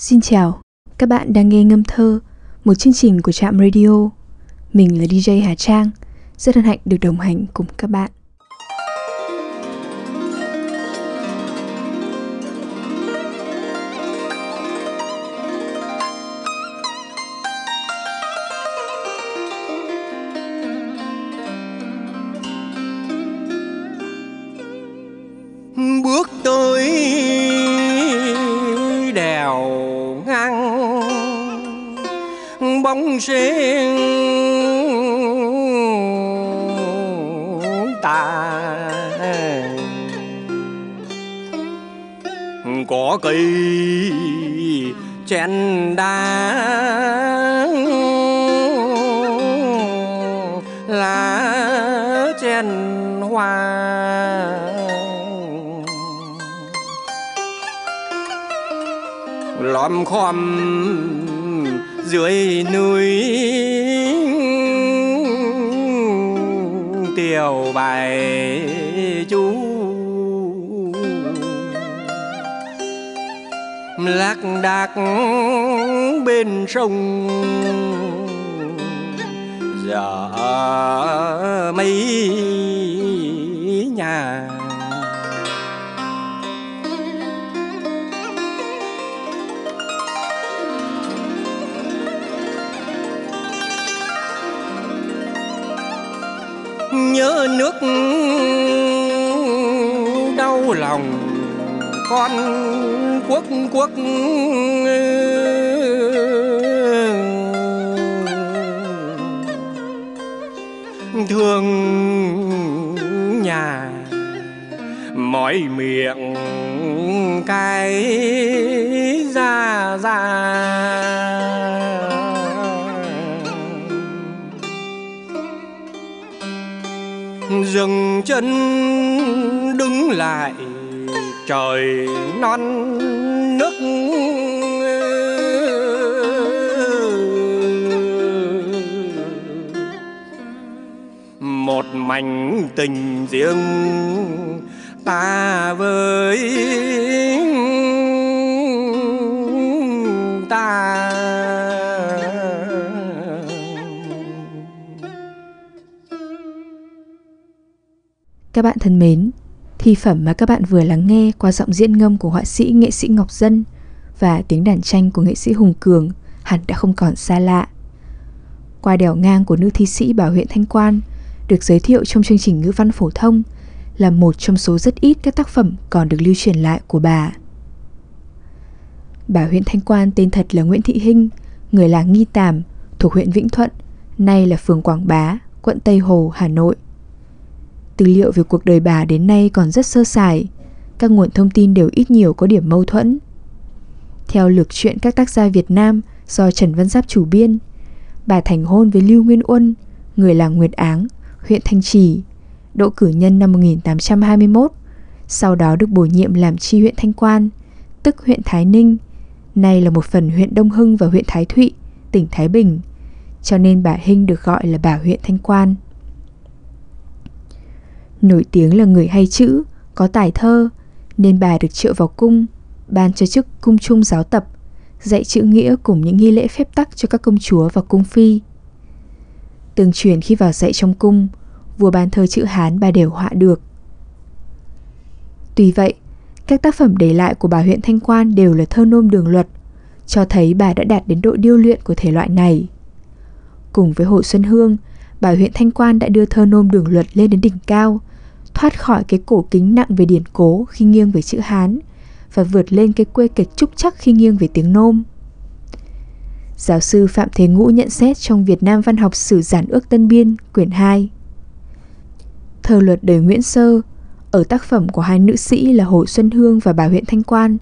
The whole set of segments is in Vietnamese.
Xin chào, các bạn đang nghe ngâm thơ, một chương trình của trạm radio. Mình là DJ Hà Trang, rất hân hạnh được đồng hành cùng các bạn. Bóng sen tà có cây chén đá lá chén hoa. Lom khom dưới núi. Tiểu bài chú. Lác đác bên sông. Giờ mấy nhà nhớ nước đau lòng con quốc quốc. Thương nhà mỏi miệng cái ra ra. Dừng chân đứng lại trời non nước. Một mảnh tình riêng ta với Các bạn thân mến, thi phẩm mà các bạn vừa lắng nghe qua giọng diễn ngâm của họa sĩ nghệ sĩ Ngọc Dân và tiếng đàn tranh của nghệ sĩ Hùng Cường hẳn đã không còn xa lạ. Qua đèo ngang của nữ thi sĩ Bảo huyện Thanh Quan được giới thiệu trong chương trình ngữ văn phổ thông là một trong số rất ít các tác phẩm còn được lưu truyền lại của bà. Bà huyện Thanh Quan tên thật là Nguyễn Thị Hinh, người làng Nghi Tàm, thuộc huyện Vĩnh Thuận, nay là phường Quảng Bá, quận Tây Hồ, Hà Nội. Tư liệu về cuộc đời bà đến nay còn rất sơ sài, các nguồn thông tin đều ít nhiều có điểm mâu thuẫn. Theo lược truyện các tác gia Việt Nam do Trần Văn Giáp chủ biên, bà thành hôn với Lưu Nguyên Uân, người làng Nguyệt Áng, huyện Thanh Trì, đỗ cử nhân năm 1821, sau đó được bổ nhiệm làm chi huyện Thanh Quan, tức huyện Thái Ninh, nay là một phần huyện Đông Hưng và huyện Thái Thụy, tỉnh Thái Bình, cho nên bà Hinh được gọi là bà huyện Thanh Quan. Nổi tiếng là người hay chữ, có tài thơ, nên bà được triệu vào cung, ban cho chức cung trung giáo tập, dạy chữ nghĩa cùng những nghi lễ phép tắc cho các công chúa và cung phi. Tương truyền khi vào dạy trong cung, vua ban thơ chữ Hán bà đều họa được. Tuy vậy, các tác phẩm để lại của bà huyện Thanh Quan đều là thơ nôm đường luật, cho thấy bà đã đạt đến độ điêu luyện của thể loại này. Cùng với Hồ Xuân Hương, bà huyện Thanh Quan đã đưa thơ nôm đường luật lên đến đỉnh cao, thoát khỏi cái cổ kính nặng về điển cố khi nghiêng về chữ Hán và vượt lên cái quê kịch trúc chắc khi nghiêng về tiếng nôm. Giáo sư Phạm Thế Ngũ nhận xét trong Việt Nam Văn học Sử Giản ước Tân Biên, quyển 2. Thơ luật đời Nguyễn Sơ, ở tác phẩm của hai nữ sĩ là Hồ Xuân Hương và bà huyện Thanh Quan,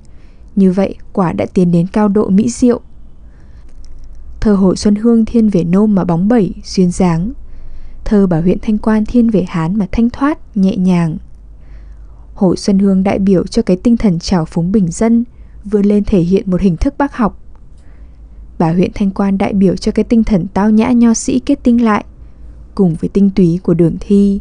như vậy quả đã tiến đến cao độ mỹ diệu. Thơ Hồ Xuân Hương thiên về nôm mà bóng bẩy, duyên dáng. Thơ bà huyện Thanh Quan thiên về Hán mà thanh thoát, nhẹ nhàng. Hồ Xuân Hương đại biểu cho cái tinh thần trào phúng bình dân, vươn lên thể hiện một hình thức bác học. Bà huyện Thanh Quan đại biểu cho cái tinh thần tao nhã nho sĩ kết tinh lại, cùng với tinh túy của đường thi.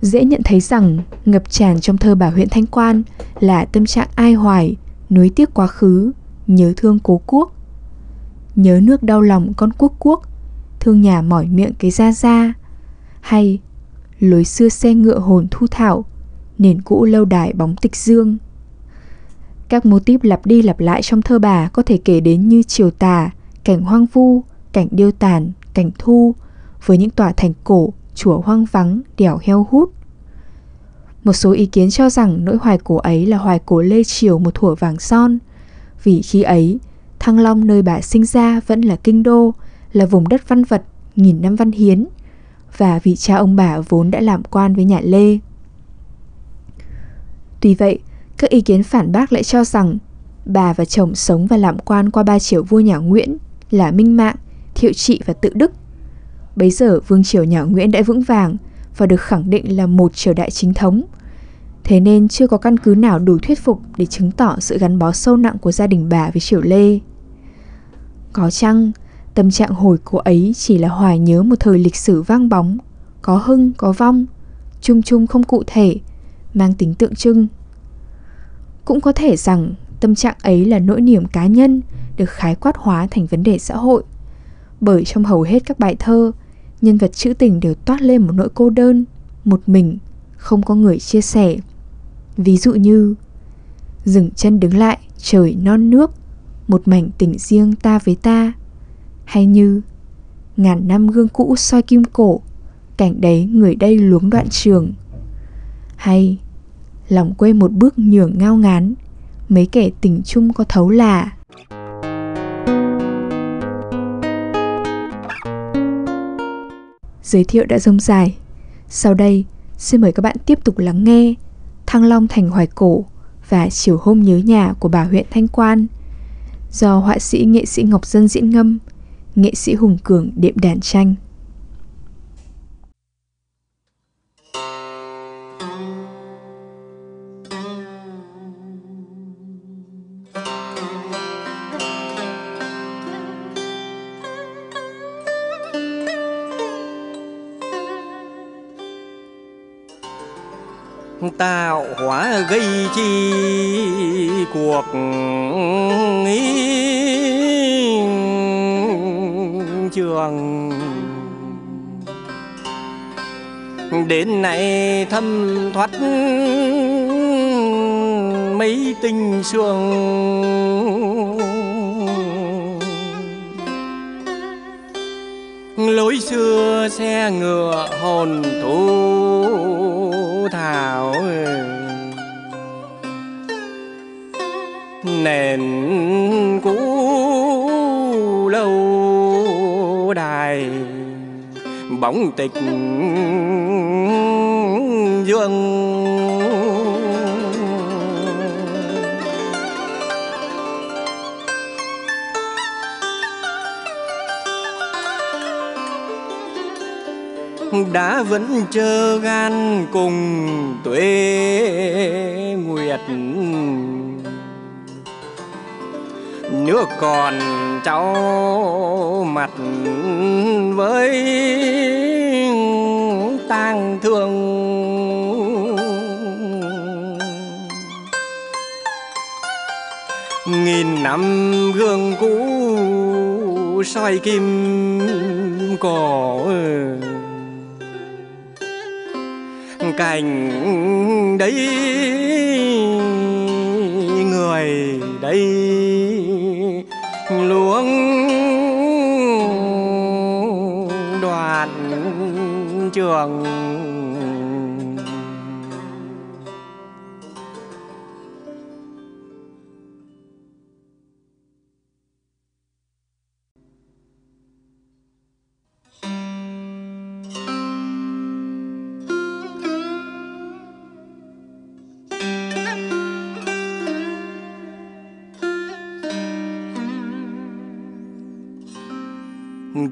Dễ nhận thấy rằng ngập tràn trong thơ bà huyện Thanh Quan là tâm trạng ai hoài, nuối tiếc quá khứ, nhớ thương cố quốc nhớ nước đau lòng con quốc quốc thương nhà mỏi miệng cái ra ra hay lối xưa xe ngựa hồn thu thảo nền cũ lâu đài bóng tịch dương. Các mô típ lặp đi lặp lại trong thơ bà có thể kể đến như chiều tà cảnh hoang vu cảnh điêu tàn cảnh thu với những tòa thành cổ chùa hoang vắng đèo heo hút. Một số ý kiến cho rằng nỗi hoài cổ ấy là hoài cổ lê triều một thuở vàng son vì khi ấy Thăng Long nơi bà sinh ra vẫn là kinh đô, là vùng đất văn vật, nghìn năm văn hiến, và vị cha ông bà vốn đã làm quan với nhà Lê. Tuy vậy, các ý kiến phản bác lại cho rằng bà và chồng sống và làm quan qua ba triều vua nhà Nguyễn là Minh Mạng, Thiệu Trị và Tự Đức. Bấy giờ vương triều nhà Nguyễn đã vững vàng và được khẳng định là một triều đại chính thống. Thế nên chưa có căn cứ nào đủ thuyết phục để chứng tỏ sự gắn bó sâu nặng của gia đình bà với triều Lê. Có chăng, tâm trạng hồi của ấy chỉ là hoài nhớ một thời lịch sử vang bóng, có hưng, có vong, chung chung không cụ thể, mang tính tượng trưng. Cũng có thể rằng tâm trạng ấy là nỗi niềm cá nhân được khái quát hóa thành vấn đề xã hội. Bởi trong hầu hết các bài thơ, nhân vật trữ tình đều toát lên một nỗi cô đơn, một mình, không có người chia sẻ. Ví dụ như Dừng chân đứng lại, trời non nước, một mảnh tình riêng ta với ta hay như ngàn năm gương cũ soi kim cổ cảnh đấy người đây luống đoạn trường. Hay lòng quê một bước nhường ngao ngán mấy kẻ tình chung có thấu là giới thiệu đã rông dài. Sau đây xin mời các bạn tiếp tục lắng nghe thăng long thành hoài cổ và chiều hôm nhớ nhà của bà huyện thanh quan do họa sĩ nghệ sĩ Ngọc Dân diễn ngâm, nghệ sĩ Hùng Cường đệm đàn tranh. tạo hóa gây chi cuộc ý trường. Đến nay thâm thoát mấy tình sương. Lối xưa xe ngựa hồn thu thảo. Nền cũ bóng tịch dương. Đã vẫn chờ gan cùng tuế nguyệt nước còn cháu mặt với tang thương. Nghìn năm gương cũ soi kim cổ cảnh đấy, người đây. Trường.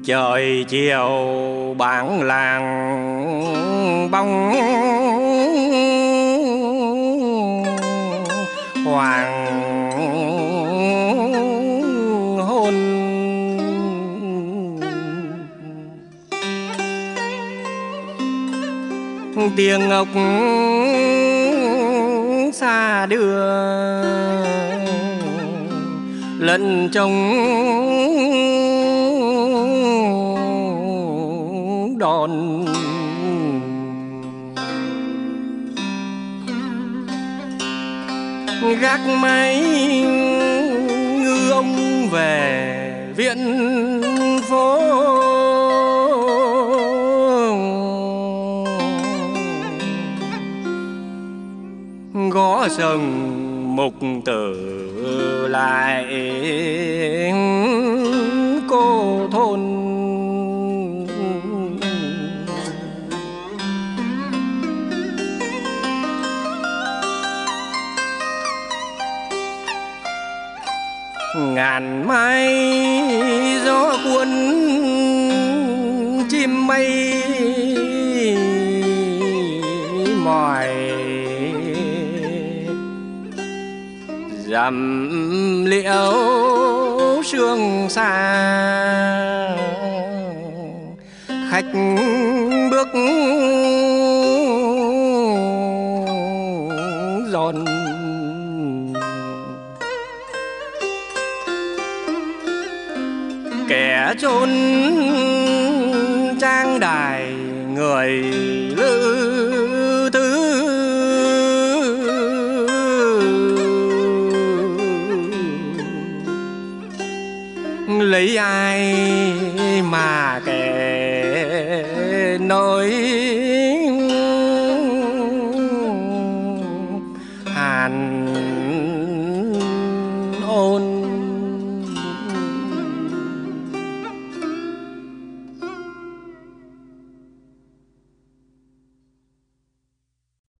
Trời chiều bản làng bóng. Hoàng hôn. Tiếng ngọc xa đưa lẫn trong non gác máy ngư ông về viện phố. Gõ sừng mục tử lại cô thôn. Ngàn mai gió cuốn chim mây mỏi. Dầm liễu sương xa khách bước dồn kẻ chôn trang đài người lữ tứ lấy ai mà kể nỗi